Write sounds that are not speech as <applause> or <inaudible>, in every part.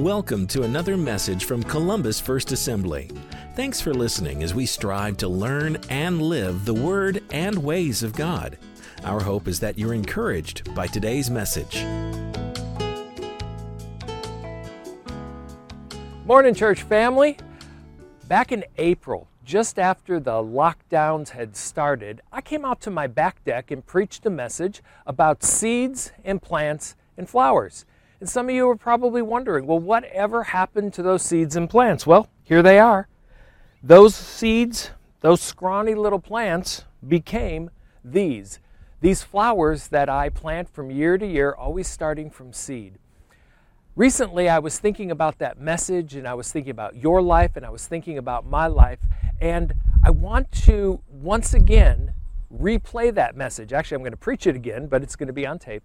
Welcome to another message from Columbus First Assembly. Thanks for listening as we strive to learn and live the Word and ways of God. Our hope is that you're encouraged by today's message. Morning, church family. Back in April, just after the lockdowns had started, I came out to my back deck and preached a message about seeds and plants and flowers. And some of you are probably wondering, well, whatever happened to those seeds and plants? Well, here they are. Those seeds, those scrawny little plants, became these. These flowers that I plant from year to year, always starting from seed. Recently, I was thinking about that message, and I was thinking about your life, and I was thinking about my life, and I want to once again replay that message. Actually, I'm going to preach it again, but it's going to be on tape.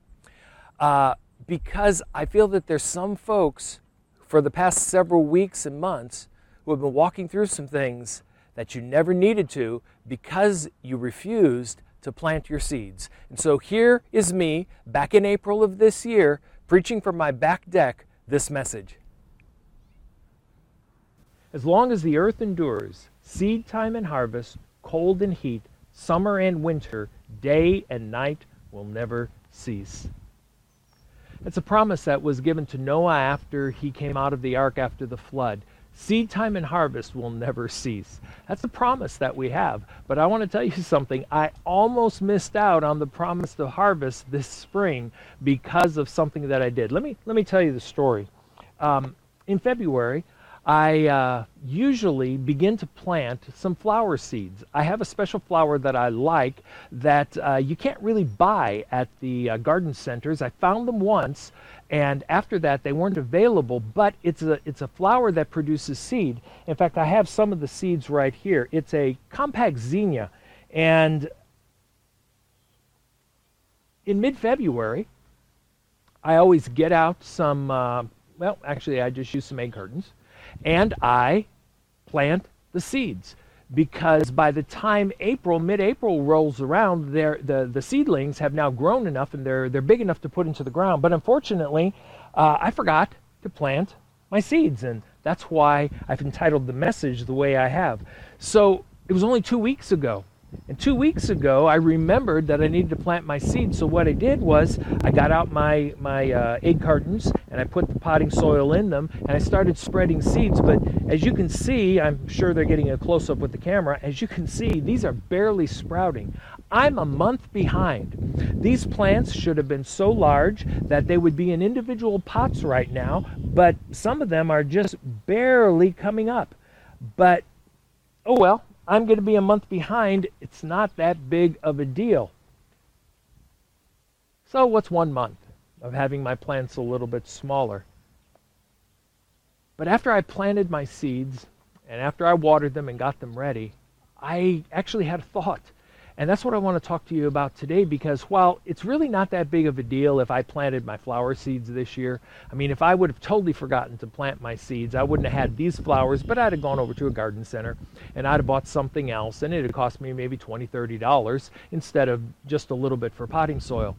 Uh, because I feel that there's some folks for the past several weeks and months who have been walking through some things that you never needed to because you refused to plant your seeds. And so here is me back in April of this year preaching from my back deck this message. As long as the earth endures, seed time and harvest, cold and heat, summer and winter, day and night will never cease. It's a promise that was given to Noah after he came out of the ark after the flood. Seed time and harvest will never cease. That's a promise that we have. But I want to tell you <laughs> something. I almost missed out on the promise of harvest this spring because of something that I did. Let me let me tell you the story. Um, in February, I uh, usually begin to plant some flower seeds. I have a special flower that I like that uh, you can't really buy at the uh, garden centers. I found them once, and after that they weren't available. But it's a it's a flower that produces seed. In fact, I have some of the seeds right here. It's a compact zinnia, and in mid-February, I always get out some. Uh, well, actually, I just use some egg curtains and I plant the seeds because by the time April, mid-April rolls around, the the seedlings have now grown enough and they're they're big enough to put into the ground. But unfortunately, uh, I forgot to plant my seeds, and that's why I've entitled the message the way I have. So it was only two weeks ago and two weeks ago, I remembered that I needed to plant my seeds. So what I did was I got out my my uh, egg cartons and I put the potting soil in them and I started spreading seeds. But as you can see, I'm sure they're getting a close up with the camera. As you can see, these are barely sprouting. I'm a month behind. These plants should have been so large that they would be in individual pots right now, but some of them are just barely coming up. But oh well, I'm going to be a month behind. It's not that big of a deal. So, what's one month of having my plants a little bit smaller? But after I planted my seeds and after I watered them and got them ready, I actually had a thought. And that's what I want to talk to you about today because while it's really not that big of a deal if I planted my flower seeds this year, I mean, if I would have totally forgotten to plant my seeds, I wouldn't have had these flowers, but I'd have gone over to a garden center and I'd have bought something else and it'd cost me maybe $20, $30 instead of just a little bit for potting soil.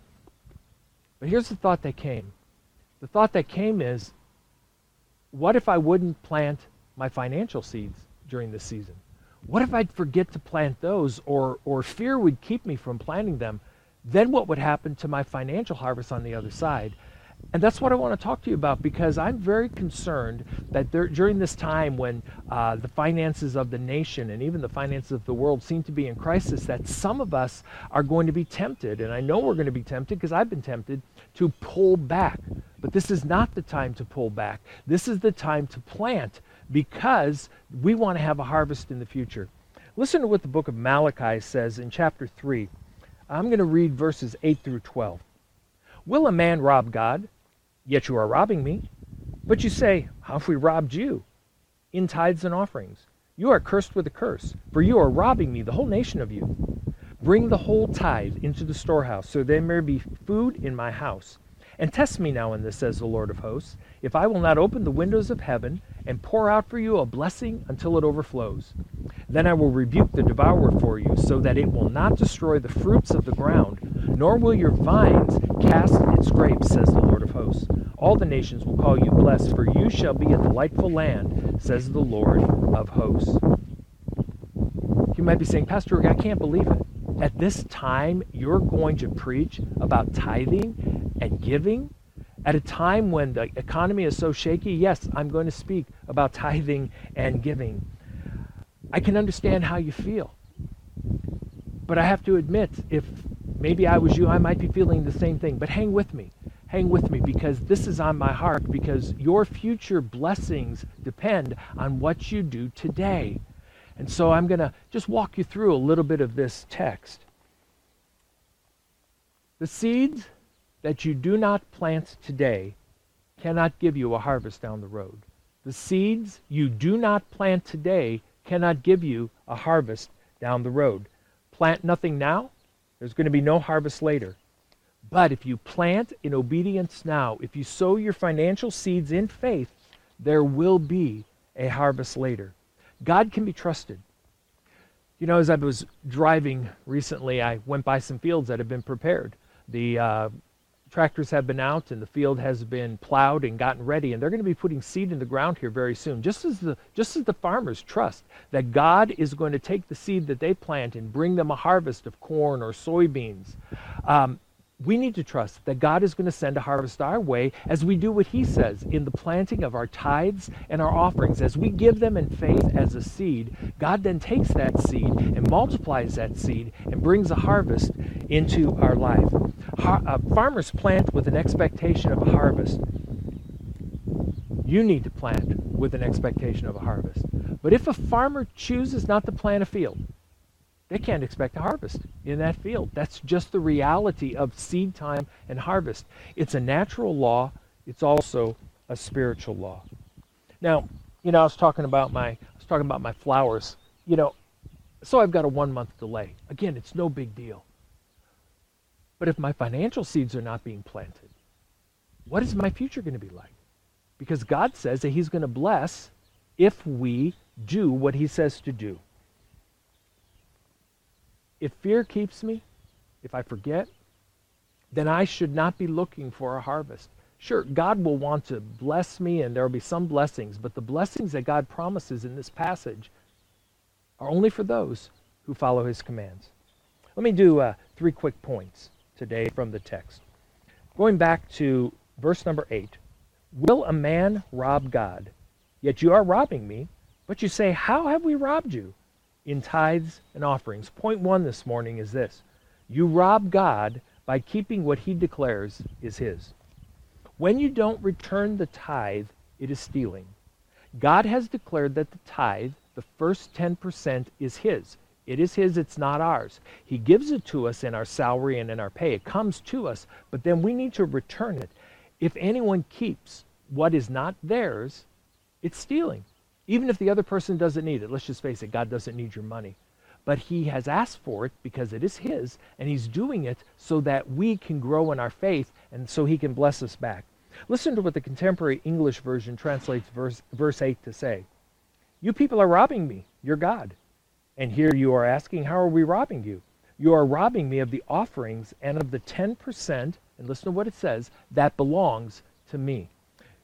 But here's the thought that came. The thought that came is what if I wouldn't plant my financial seeds during this season? What if I'd forget to plant those or, or fear would keep me from planting them? Then what would happen to my financial harvest on the other side? And that's what I want to talk to you about because I'm very concerned that there, during this time when uh, the finances of the nation and even the finances of the world seem to be in crisis, that some of us are going to be tempted, and I know we're going to be tempted because I've been tempted to pull back. But this is not the time to pull back. This is the time to plant because we want to have a harvest in the future. Listen to what the book of Malachi says in chapter 3. I'm going to read verses 8 through 12. Will a man rob God? Yet you are robbing me. But you say, How have we robbed you? In tithes and offerings. You are cursed with a curse, for you are robbing me, the whole nation of you. Bring the whole tithe into the storehouse, so there may be food in my house. And test me now in this, says the Lord of hosts, if I will not open the windows of heaven and pour out for you a blessing until it overflows. Then I will rebuke the devourer for you, so that it will not destroy the fruits of the ground, nor will your vines cast its grapes, says the Lord of hosts. All the nations will call you blessed, for you shall be a delightful land, says the Lord of hosts. You might be saying, Pastor I can't believe it. At this time, you're going to preach about tithing and giving? At a time when the economy is so shaky, yes, I'm going to speak about tithing and giving. I can understand how you feel. But I have to admit, if maybe I was you, I might be feeling the same thing. But hang with me. Hang with me because this is on my heart because your future blessings depend on what you do today. And so I'm going to just walk you through a little bit of this text. The seeds that you do not plant today cannot give you a harvest down the road. The seeds you do not plant today cannot give you a harvest down the road. Plant nothing now, there's going to be no harvest later. But if you plant in obedience now, if you sow your financial seeds in faith, there will be a harvest later. God can be trusted. You know, as I was driving recently, I went by some fields that had been prepared. The uh, tractors have been out and the field has been plowed and gotten ready and they're going to be putting seed in the ground here very soon. Just as the just as the farmers trust that god is going to take the seed that they plant and bring them a harvest of corn or soybeans um, we need to trust that God is going to send a harvest our way as we do what He says in the planting of our tithes and our offerings. As we give them in faith as a seed, God then takes that seed and multiplies that seed and brings a harvest into our life. Farmers plant with an expectation of a harvest. You need to plant with an expectation of a harvest. But if a farmer chooses not to plant a field, they can't expect a harvest in that field. That's just the reality of seed time and harvest. It's a natural law, it's also a spiritual law. Now, you know, I was talking about my I was talking about my flowers. You know, so I've got a 1 month delay. Again, it's no big deal. But if my financial seeds are not being planted, what is my future going to be like? Because God says that he's going to bless if we do what he says to do if fear keeps me, if I forget, then I should not be looking for a harvest. Sure, God will want to bless me and there will be some blessings, but the blessings that God promises in this passage are only for those who follow his commands. Let me do uh, three quick points today from the text. Going back to verse number 8 Will a man rob God? Yet you are robbing me. But you say, How have we robbed you? In tithes and offerings. Point one this morning is this you rob God by keeping what he declares is his. When you don't return the tithe, it is stealing. God has declared that the tithe, the first 10%, is his. It is his, it's not ours. He gives it to us in our salary and in our pay. It comes to us, but then we need to return it. If anyone keeps what is not theirs, it's stealing. Even if the other person doesn't need it, let's just face it, God doesn't need your money. But He has asked for it because it is His, and He's doing it so that we can grow in our faith and so He can bless us back. Listen to what the contemporary English version translates verse, verse 8 to say You people are robbing me, your God. And here you are asking, How are we robbing you? You are robbing me of the offerings and of the 10%, and listen to what it says, that belongs to me.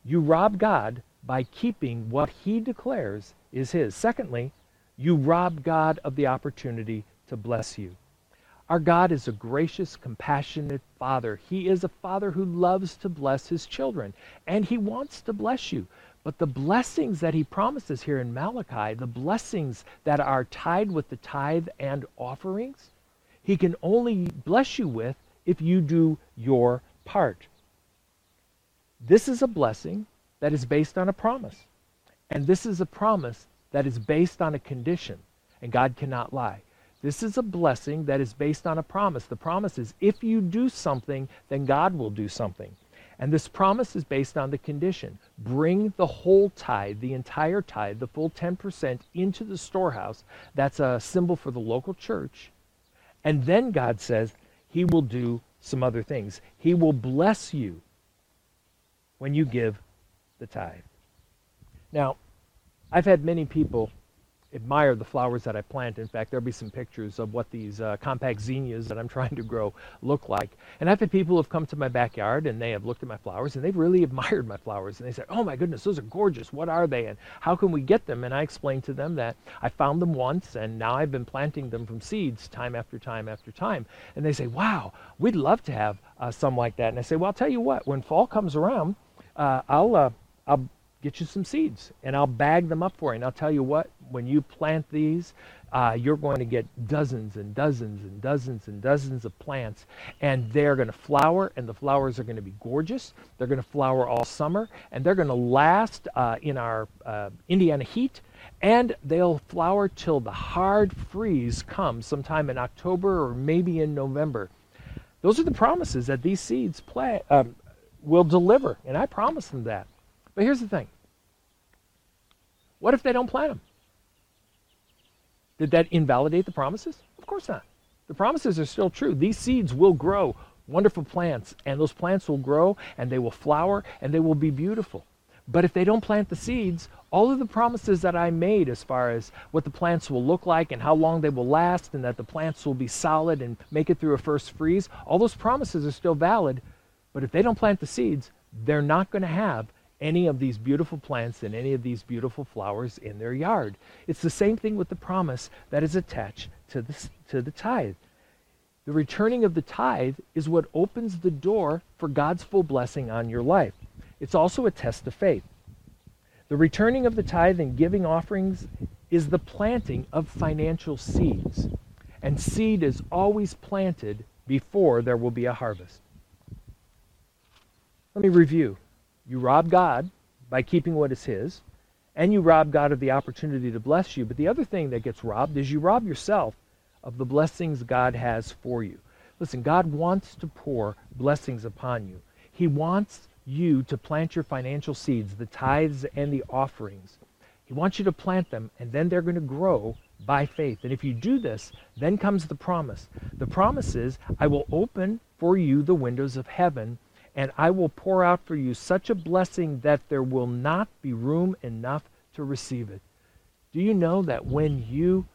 You rob God by keeping what he declares is his. Secondly, you rob God of the opportunity to bless you. Our God is a gracious, compassionate Father. He is a Father who loves to bless his children, and he wants to bless you. But the blessings that he promises here in Malachi, the blessings that are tied with the tithe and offerings, he can only bless you with if you do your part. This is a blessing that is based on a promise. And this is a promise that is based on a condition, and God cannot lie. This is a blessing that is based on a promise. The promise is if you do something, then God will do something. And this promise is based on the condition bring the whole tithe, the entire tithe, the full 10% into the storehouse. That's a symbol for the local church. And then God says he will do some other things. He will bless you when you give the tithe. Now, I've had many people admire the flowers that I plant. In fact, there'll be some pictures of what these uh, compact zinnias that I'm <laughs> trying to grow look like. And I've had people who have come to my backyard and they have looked at my flowers and they've really admired my flowers. And they said, oh my goodness, those are gorgeous. What are they? And how can we get them? And I explained to them that I found them once and now I've been planting them from seeds time after time after time. And they say, wow, we'd love to have uh, some like that. And I say, well, I'll tell you what, when fall comes around, uh, I'll, uh, I'll get you some seeds and I'll bag them up for you. And I'll tell you what, when you plant these, uh, you're going to get dozens and dozens and dozens and dozens of plants, and they're going to flower, and the flowers are going to be gorgeous. They're going to flower all summer, and they're going to last uh, in our uh, Indiana heat, and they'll flower till the hard freeze comes sometime in October or maybe in November. Those are the promises that these seeds play, um, will deliver, and I promise them that. But here's the thing what if they don't plant them? Did that invalidate the promises? Of course not. The promises are still true. These seeds will grow wonderful plants, and those plants will grow, and they will flower, and they will be beautiful. But if they don't plant the seeds, all of the promises that I made as far as what the plants will look like and how long they will last and that the plants will be solid and make it through a first freeze, all those promises are still valid. But if they don't plant the seeds, they're not going to have any of these beautiful plants and any of these beautiful flowers in their yard. It's the same thing with the promise that is attached to the, to the tithe. The returning of the tithe is what opens the door for God's full blessing on your life. It's also a test of faith. The returning of the tithe and giving offerings is the planting of financial seeds. And seed is always planted before there will be a harvest. Let me review. You rob God by keeping what is His, and you rob God of the opportunity to bless you. But the other thing that gets robbed is you rob yourself of the blessings God has for you. Listen, God wants to pour blessings upon you. He wants you to plant your financial seeds, the tithes and the offerings. He wants you to plant them, and then they're going to grow by faith. And if you do this, then comes the promise. The promise is, I will open for you the windows of heaven and I will pour out for you such a blessing that there will not be room enough to receive it. Do you know that when you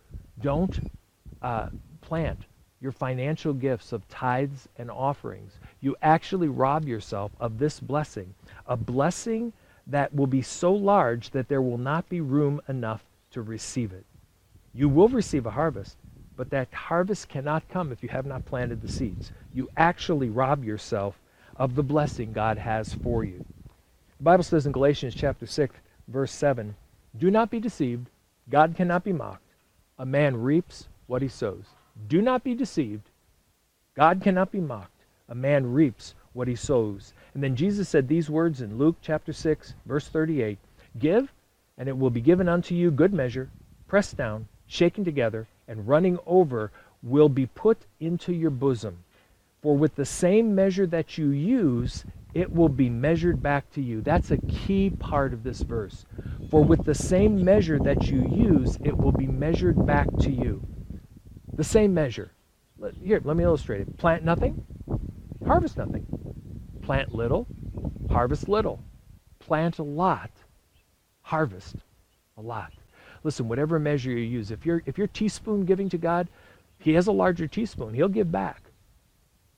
don't uh, plant your financial gifts of tithes and offerings, you actually rob yourself of this blessing, a blessing that will be so large that there will not be room enough to receive it. You will receive a harvest, but that harvest cannot come if you have not planted the seeds. You actually rob yourself of the blessing God has for you. The Bible says in Galatians chapter 6, verse 7, Do not be deceived. God cannot be mocked. A man reaps what he sows. Do not be deceived. God cannot be mocked. A man reaps what he sows. And then Jesus said these words in Luke chapter 6, verse 38 Give, and it will be given unto you good measure, pressed down, shaken together, and running over will be put into your bosom. For with the same measure that you use, it will be measured back to you. That's a key part of this verse. For with the same measure that you use, it will be measured back to you. The same measure. Here, let me illustrate it. Plant nothing, harvest nothing. Plant little, harvest little. Plant a lot, harvest a lot. Listen, whatever measure you use, if you're if you're teaspoon giving to God, He has a larger teaspoon. He'll give back.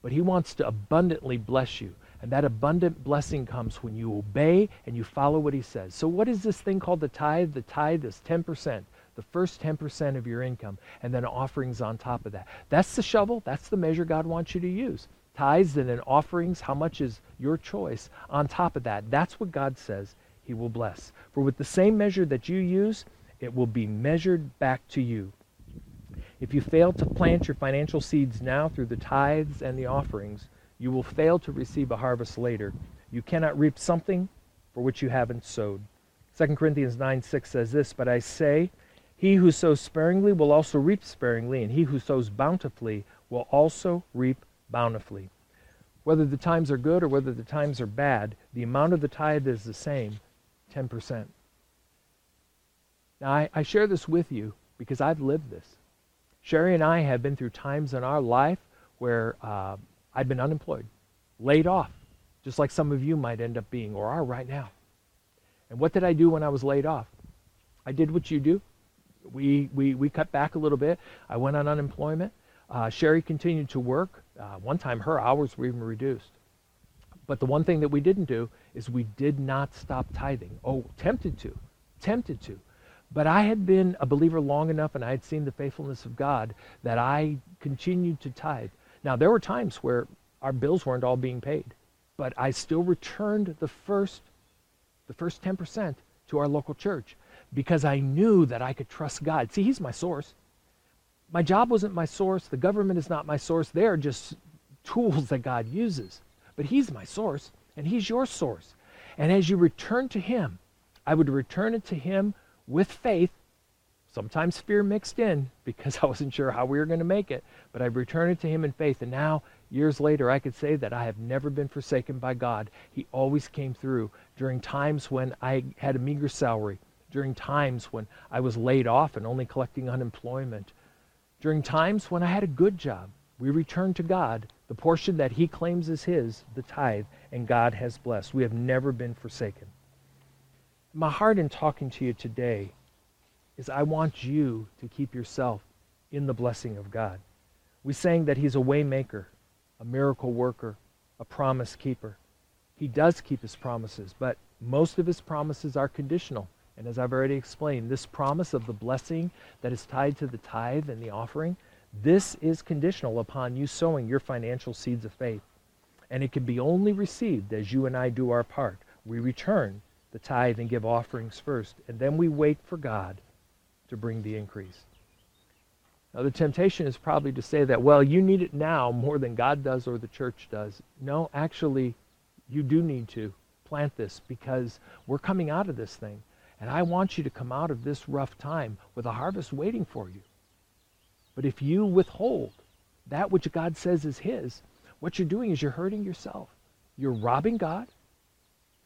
But He wants to abundantly bless you. And that abundant blessing comes when you obey and you follow what He says. So, what is this thing called the tithe? The tithe is 10%, the first 10% of your income, and then offerings on top of that. That's the shovel. That's the measure God wants you to use. Tithes and then offerings, how much is your choice on top of that? That's what God says He will bless. For with the same measure that you use, it will be measured back to you. If you fail to plant your financial seeds now through the tithes and the offerings, you will fail to receive a harvest later. You cannot reap something for which you haven't sowed. 2 Corinthians 9 6 says this, But I say, he who sows sparingly will also reap sparingly, and he who sows bountifully will also reap bountifully. Whether the times are good or whether the times are bad, the amount of the tithe is the same 10%. Now, I, I share this with you because I've lived this. Sherry and I have been through times in our life where uh, I'd been unemployed, laid off, just like some of you might end up being or are right now. And what did I do when I was laid off? I did what you do. We, we, we cut back a little bit. I went on unemployment. Uh, Sherry continued to work. Uh, one time her hours were even reduced. But the one thing that we didn't do is we did not stop tithing. Oh, tempted to, tempted to. But I had been a believer long enough and I had seen the faithfulness of God that I continued to tithe. Now, there were times where our bills weren't all being paid, but I still returned the first, the first 10% to our local church because I knew that I could trust God. See, He's my source. My job wasn't my source. The government is not my source. They are just tools that God uses. But He's my source, and He's your source. And as you return to Him, I would return it to Him with faith, sometimes fear mixed in because <laughs> I wasn't sure how we were going to make it, but I returned it to Him in faith. And now, years later, I could say that I have never been forsaken by God. He always came through during times when I had a meager salary, during times when I was laid off and only collecting unemployment, during times when I had a good job. We return to God the portion that He claims is His, the tithe, and God has blessed. We have never been forsaken. My heart in talking to you today is I want you to keep yourself in the blessing of God. We sang that He's a waymaker, a miracle worker, a promise keeper. He does keep His promises, but most of His promises are conditional. And as I've already explained, this promise of the blessing that is tied to the tithe and the offering, this is conditional upon you sowing your financial seeds of faith. And it can be only received as you and I do our part. We return the tithe and give offerings first, and then we wait for God to bring the increase. Now, the temptation is probably to say that, well, you need it now more than God does or the church does. No, actually, you do need to plant this because we're coming out of this thing. And I want you to come out of this rough time with a harvest waiting for you. But if you withhold that which God says is His, what you're doing is you're hurting yourself. You're robbing God,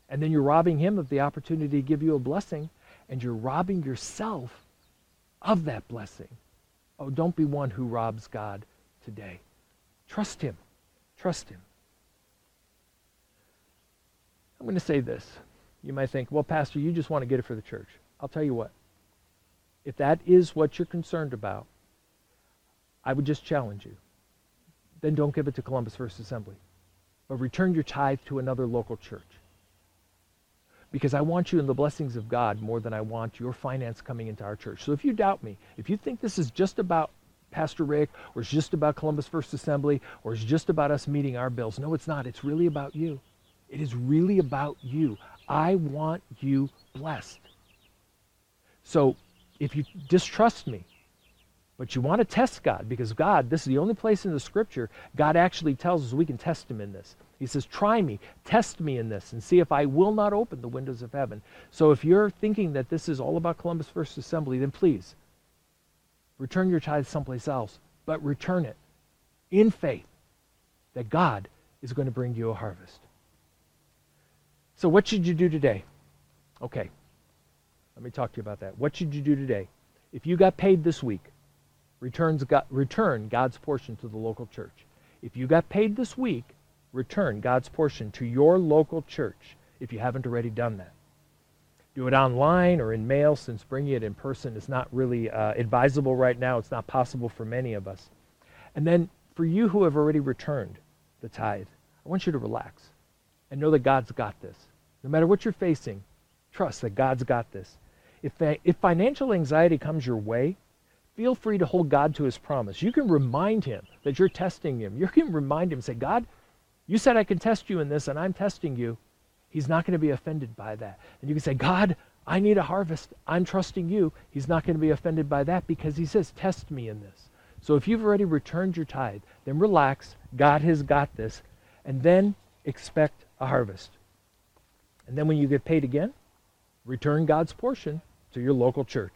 and then you're robbing Him of the opportunity to give you a blessing, and you're robbing yourself of that blessing. Oh, don't be one who robs God today. Trust Him. Trust Him. I'm going to say this. You might think, well, Pastor, you just want to get it for the church. I'll tell you what. If that is what you're concerned about, I would just challenge you. Then don't give it to Columbus First Assembly, but return your tithe to another local church. Because I want you in the blessings of God more than I want your finance coming into our church. So if you doubt me, if you think this is just about Pastor Rick, or it's just about Columbus First Assembly, or it's just about us meeting our bills, no, it's not. It's really about you. It is really about you. I want you blessed. So if you distrust me, but you want to test God, because God, this is the only place in the scripture God actually tells us we can test him in this. He says, Try me, test me in this, and see if I will not open the windows of heaven. So if you're thinking that this is all about Columbus First Assembly, then please return your tithe someplace else, but return it in faith that God is going to bring you a harvest. So, what should you do today? Okay, let me talk to you about that. What should you do today? If you got paid this week, returns return God's portion to the local church. If you got paid this week, return God's portion to your local church if you haven't already done that. Do it online or in mail since bringing it in person is not really uh, advisable right now. It's not possible for many of us. And then for you who have already returned the tithe, I want you to relax and know that God's got this. No matter what you're facing, trust that God's got this. If, if financial anxiety comes your way, feel free to hold God to his promise. You can remind him that you're testing him. You can remind him, say, God, you said I can test you in this, and I'm testing you. He's not going to be offended by that. And you can say, God, I need a harvest. I'm trusting you. He's not going to be offended by that because he says, test me in this. So if you've already returned your tithe, then relax. God has got this. And then expect a harvest. And then when you get paid again, return God's portion to your local church.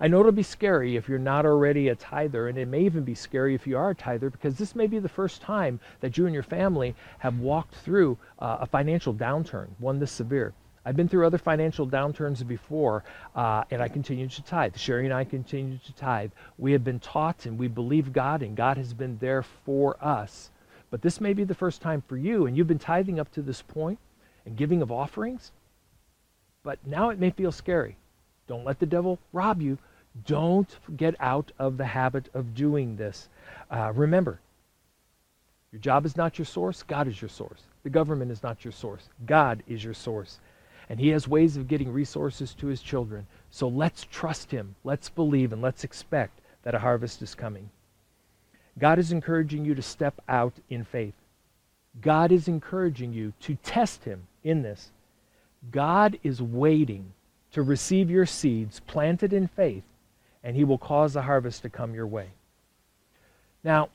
I know it'll be scary if you're not already a tither, and it may even be scary if you are a tither because this may be the first time that you and your family have walked through uh, a financial downturn, one this severe. I've been through other financial downturns before, uh, and I continue to tithe. Sherry and I continue to tithe. We have been taught and we believe God, and God has been there for us. But this may be the first time for you, and you've been tithing up to this point and giving of offerings, but now it may feel scary. Don't let the devil rob you Don't get out of the habit of doing this. Uh, remember, your job is not your source, God is your source. The government is not your source, God is your source. And He has ways of getting resources to His children. So let's trust Him, let's believe, and let's expect that a harvest is coming. God is encouraging you to step out in faith. God is encouraging you to test Him in this. God is waiting to receive your seeds planted in faith, and He will cause the harvest to come your way. Now,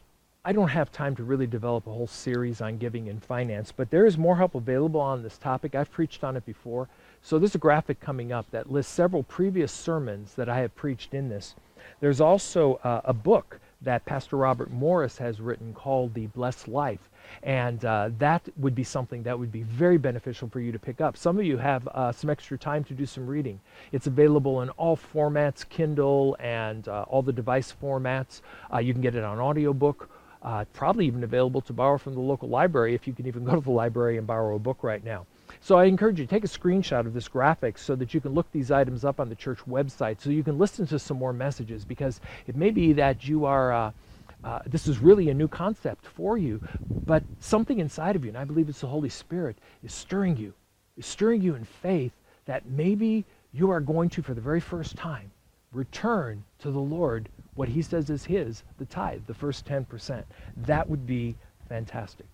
I don't have time to really develop a whole series on giving and finance, but there is more help available on this topic. I've preached on it before. So there's a graphic coming up that lists several previous sermons that I have preached in this. There's also uh, a book that Pastor Robert Morris has written called The Blessed Life. And uh, that would be something that would be very beneficial for you to pick up. Some of you have uh, some extra time to do some reading. It's available in all formats Kindle and uh, all the device formats. Uh, you can get it on audiobook. Uh, probably even available to borrow from the local library if you can even go to the library and borrow a book right now. So I encourage you to take a screenshot of this graphic so that you can look these items up on the church website so you can listen to some more messages because it may be that you are. Uh, uh, this is really a new concept for you, but something inside of you, and I believe it's the Holy Spirit, is stirring you, is stirring you in faith that maybe you are going to, for the very first time, return to the Lord what He says is His, the tithe, the first 10%. That would be fantastic.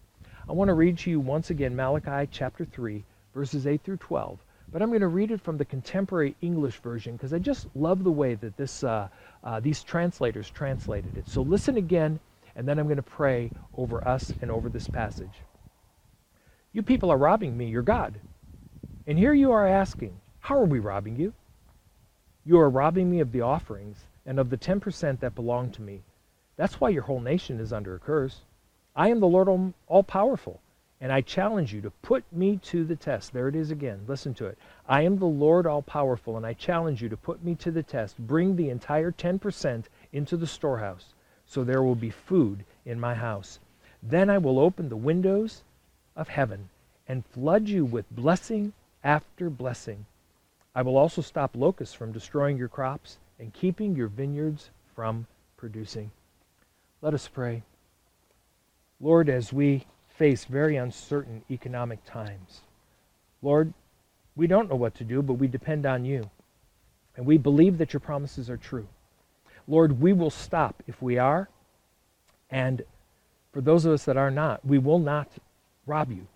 I want to read to you once again Malachi chapter 3, verses 8 through 12. But I'm going to read it from the contemporary English version because I just love the way that this, uh, uh, these translators translated it. So listen again, and then I'm going to pray over us and over this passage. You people are robbing me, your God. And here you are asking, How are we robbing you? You are robbing me of the offerings and of the 10% that belong to me. That's why your whole nation is under a curse. I am the Lord all powerful. And I challenge you to put me to the test. There it is again. Listen to it. I am the Lord all powerful, and I challenge you to put me to the test. Bring the entire 10% into the storehouse, so there will be food in my house. Then I will open the windows of heaven and flood you with blessing after blessing. I will also stop locusts from destroying your crops and keeping your vineyards from producing. Let us pray. Lord, as we face very uncertain economic times. Lord, we don't know what to do, but we depend on you. And we believe that your promises are true. Lord, we will stop if we are. And for those of us that are not, we will not rob you.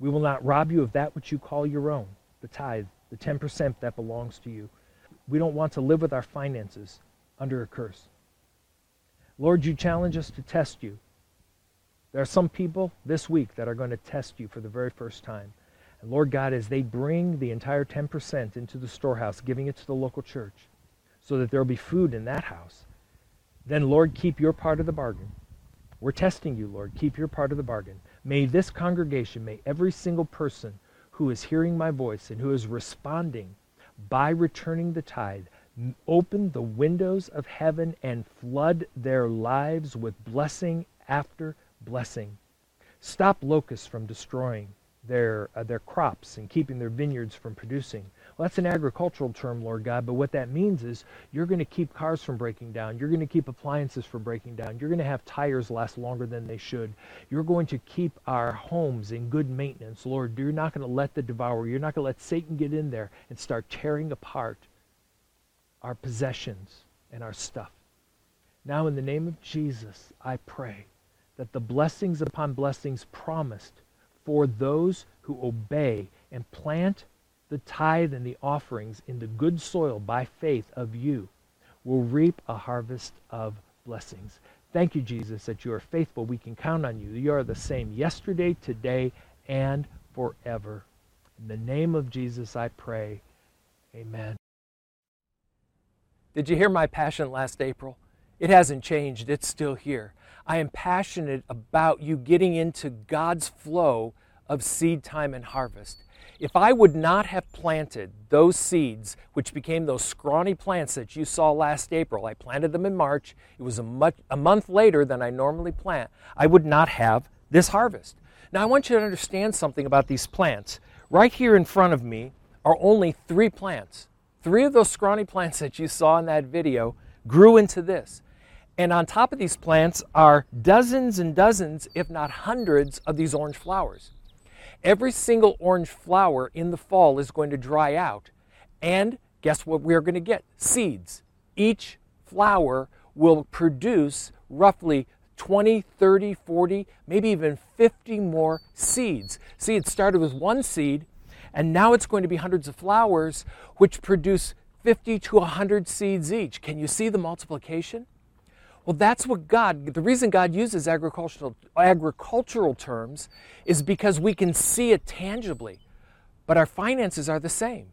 We will not rob you of that which you call your own, the tithe, the 10% that belongs to you. We don't want to live with our finances under a curse. Lord, you challenge us to test you there are some people this week that are going to test you for the very first time. And Lord God, as they bring the entire 10% into the storehouse, giving it to the local church, so that there will be food in that house, then Lord, keep your part of the bargain. We're testing you, Lord. Keep your part of the bargain. May this congregation, may every single person who is hearing my voice and who is responding by returning the tithe, open the windows of heaven and flood their lives with blessing after blessing. Stop locusts from destroying their, uh, their crops and keeping their vineyards from producing. Well, that's an agricultural term, Lord God, but what that means is you're going to keep cars from breaking down. You're going to keep appliances from breaking down. You're going to have tires last longer than they should. You're going to keep our homes in good maintenance, Lord. You're not going to let the devourer, you're not going to let Satan get in there and start tearing apart our possessions and our stuff. Now, in the name of Jesus, I pray that the blessings upon blessings promised for those who obey and plant the tithe and the offerings in the good soil by faith of you will reap a harvest of blessings. Thank you, Jesus, that you are faithful. We can count on you. You are the same yesterday, today, and forever. In the name of Jesus, I pray. Amen. Did you hear my passion last April? It hasn't changed, it's still here. I am passionate about you getting into God's flow of seed time and harvest. If I would not have planted those seeds, which became those scrawny plants that you saw last April, I planted them in March, it was a, much, a month later than I normally plant, I would not have this harvest. Now, I want you to understand something about these plants. Right here in front of me are only three plants three of those scrawny <laughs> plants that you saw in that video grew into this. And on top of these plants are dozens and dozens, if not hundreds, of these orange flowers. Every single orange flower in the fall is going to dry out. And guess what we're going to get? Seeds. Each flower will produce roughly 20, 30, 40, maybe even 50 more seeds. See, it started with one seed, and now it's going to be hundreds of flowers, which produce 50 to 100 seeds each. Can you see the multiplication? Well, that's what God, the reason God uses agricultural, agricultural terms is because we can see it tangibly. But our finances are the same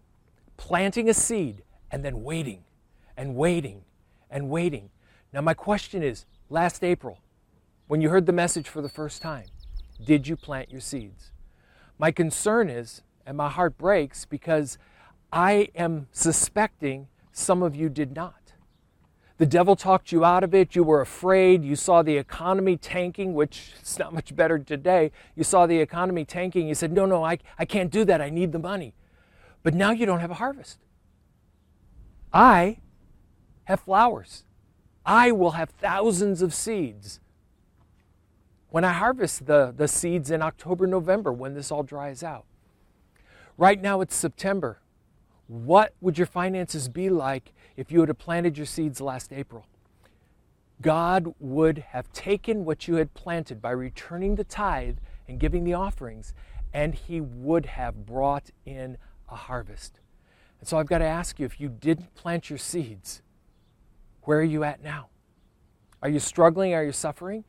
planting a seed and then waiting and waiting and waiting. Now, my question is last April, when you heard the message for the first time, did you plant your seeds? My concern is, and my heart breaks because I am suspecting some of you did not. The devil talked you out of it. You were afraid. You saw the economy tanking, which is not much better today. You saw the economy tanking. You said, No, no, I, I can't do that. I need the money. But now you don't have a harvest. I have flowers. I will have thousands of seeds when I harvest the, the seeds in October, November, when this all dries out. Right now it's September. What would your finances be like if you had planted your seeds last April? God would have taken what you had planted by returning the tithe and giving the offerings, and He would have brought in a harvest. And so I've got to ask you if you didn't plant your seeds, where are you at now? Are you struggling? Are you suffering?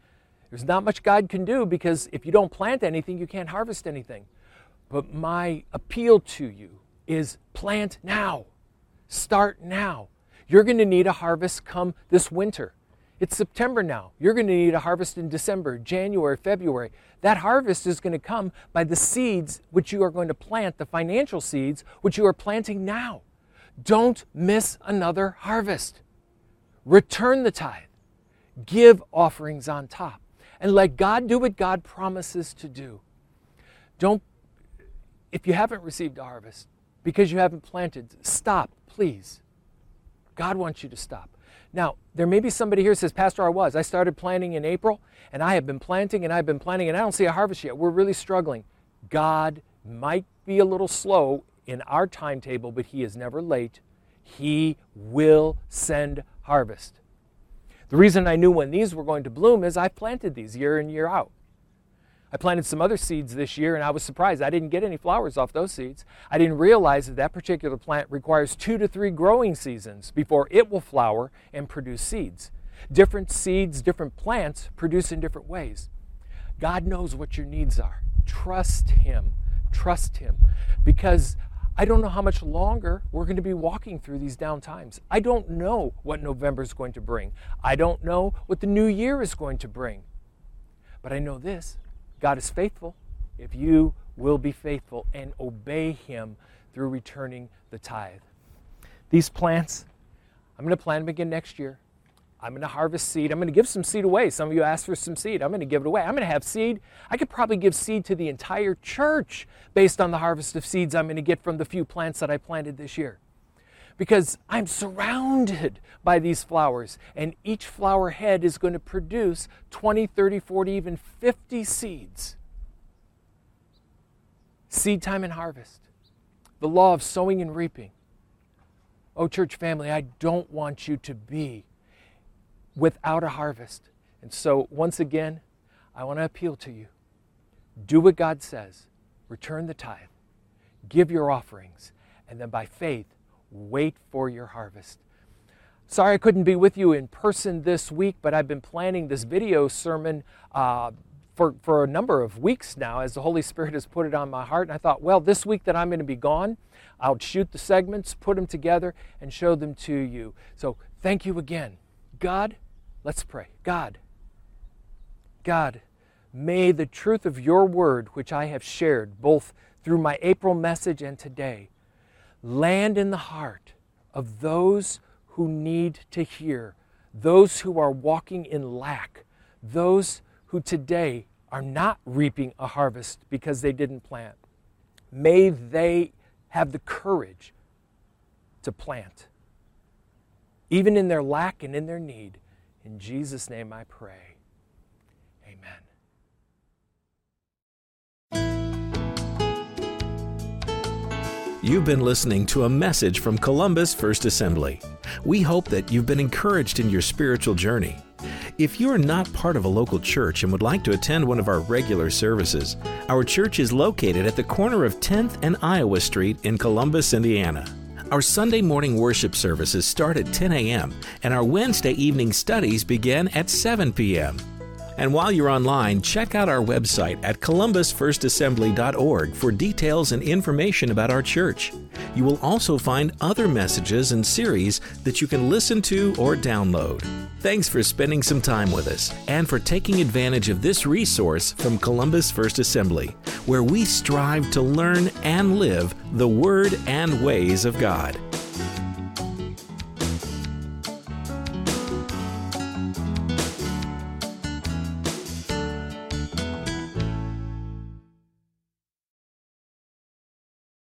There's not much God can do because if you don't plant anything, you can't harvest anything. But my appeal to you is plant now. Start now. You're going to need a harvest come this winter. It's September now. You're going to need a harvest in December, January, February. That harvest is going to come by the seeds which you are going to plant, the financial seeds which you are planting now. Don't miss another harvest. Return the tithe. Give offerings on top. And let God do what God promises to do. Don't, if you haven't received a harvest, because you haven't planted. Stop, please. God wants you to stop. Now, there may be somebody here says, Pastor, I was. I started planting in April, and I have been planting, and I've been planting, and I don't see a harvest yet. We're really struggling. God might be a little slow in our timetable, but He is never late. He will send harvest. The reason I knew when these were going to bloom is I planted these year in, year out. I planted some other seeds this year and I was surprised. I didn't get any flowers off those seeds. I didn't realize that that particular plant requires two to three growing seasons before it will flower and produce seeds. Different seeds, different plants produce in different ways. God knows what your needs are. Trust Him. Trust Him. Because I don't know how much longer we're going to be walking through these down times. I don't know what November is going to bring. I don't know what the new year is going to bring. But I know this God is faithful if you will be faithful and obey Him through returning the tithe. These plants, I'm going to plant them again next year. I'm going to harvest seed. I'm going to give some seed away. Some of you asked for some seed. I'm going to give it away. I'm going to have seed. I could probably give seed to the entire church based on the harvest of seeds I'm going to get from the few plants that I planted this year because I'm surrounded by these flowers, and each flower head is going to produce 20, 30, 40, even 50 seeds. Seed time and harvest. The law of sowing and reaping. Oh, church family, I don't want you to be without a harvest. And so, once again, I want to appeal to you. Do what God says. Return the tithe. Give your offerings. And then by faith, Wait for your harvest. Sorry I couldn't be with you in person this week, but I've been planning this video sermon uh, for, for a number of weeks now as the Holy Spirit has put it on my heart. And I thought, well, this week that I'm going to be gone, I'll shoot the segments, put them together, and show them to you. So thank you again. God, let's pray. God, God, may the truth of your word, which I have shared both through my April message and today, land in the heart of those who need to hear, those who are walking in lack, those who today are not reaping a harvest because they didn't plant. May they have the courage to plant, even in their lack and in their need. In Jesus' name I pray. You've been listening to a message from Columbus First Assembly. We hope that you've been encouraged in your spiritual journey. If you are not part of a local church and would like to attend one of our regular services, our church is located at the corner of 10th and Iowa Street in Columbus, Indiana. Our Sunday morning worship services start at 10 a.m., and our Wednesday evening studies begin at 7 p.m. And while you're online, check out our website at columbusfirstassembly.org for details and information about our church. You will also find other messages and series that you can listen to or download. Thanks for spending some time with us and for taking advantage of this resource from Columbus First Assembly, where we strive to learn and live the Word and ways of God.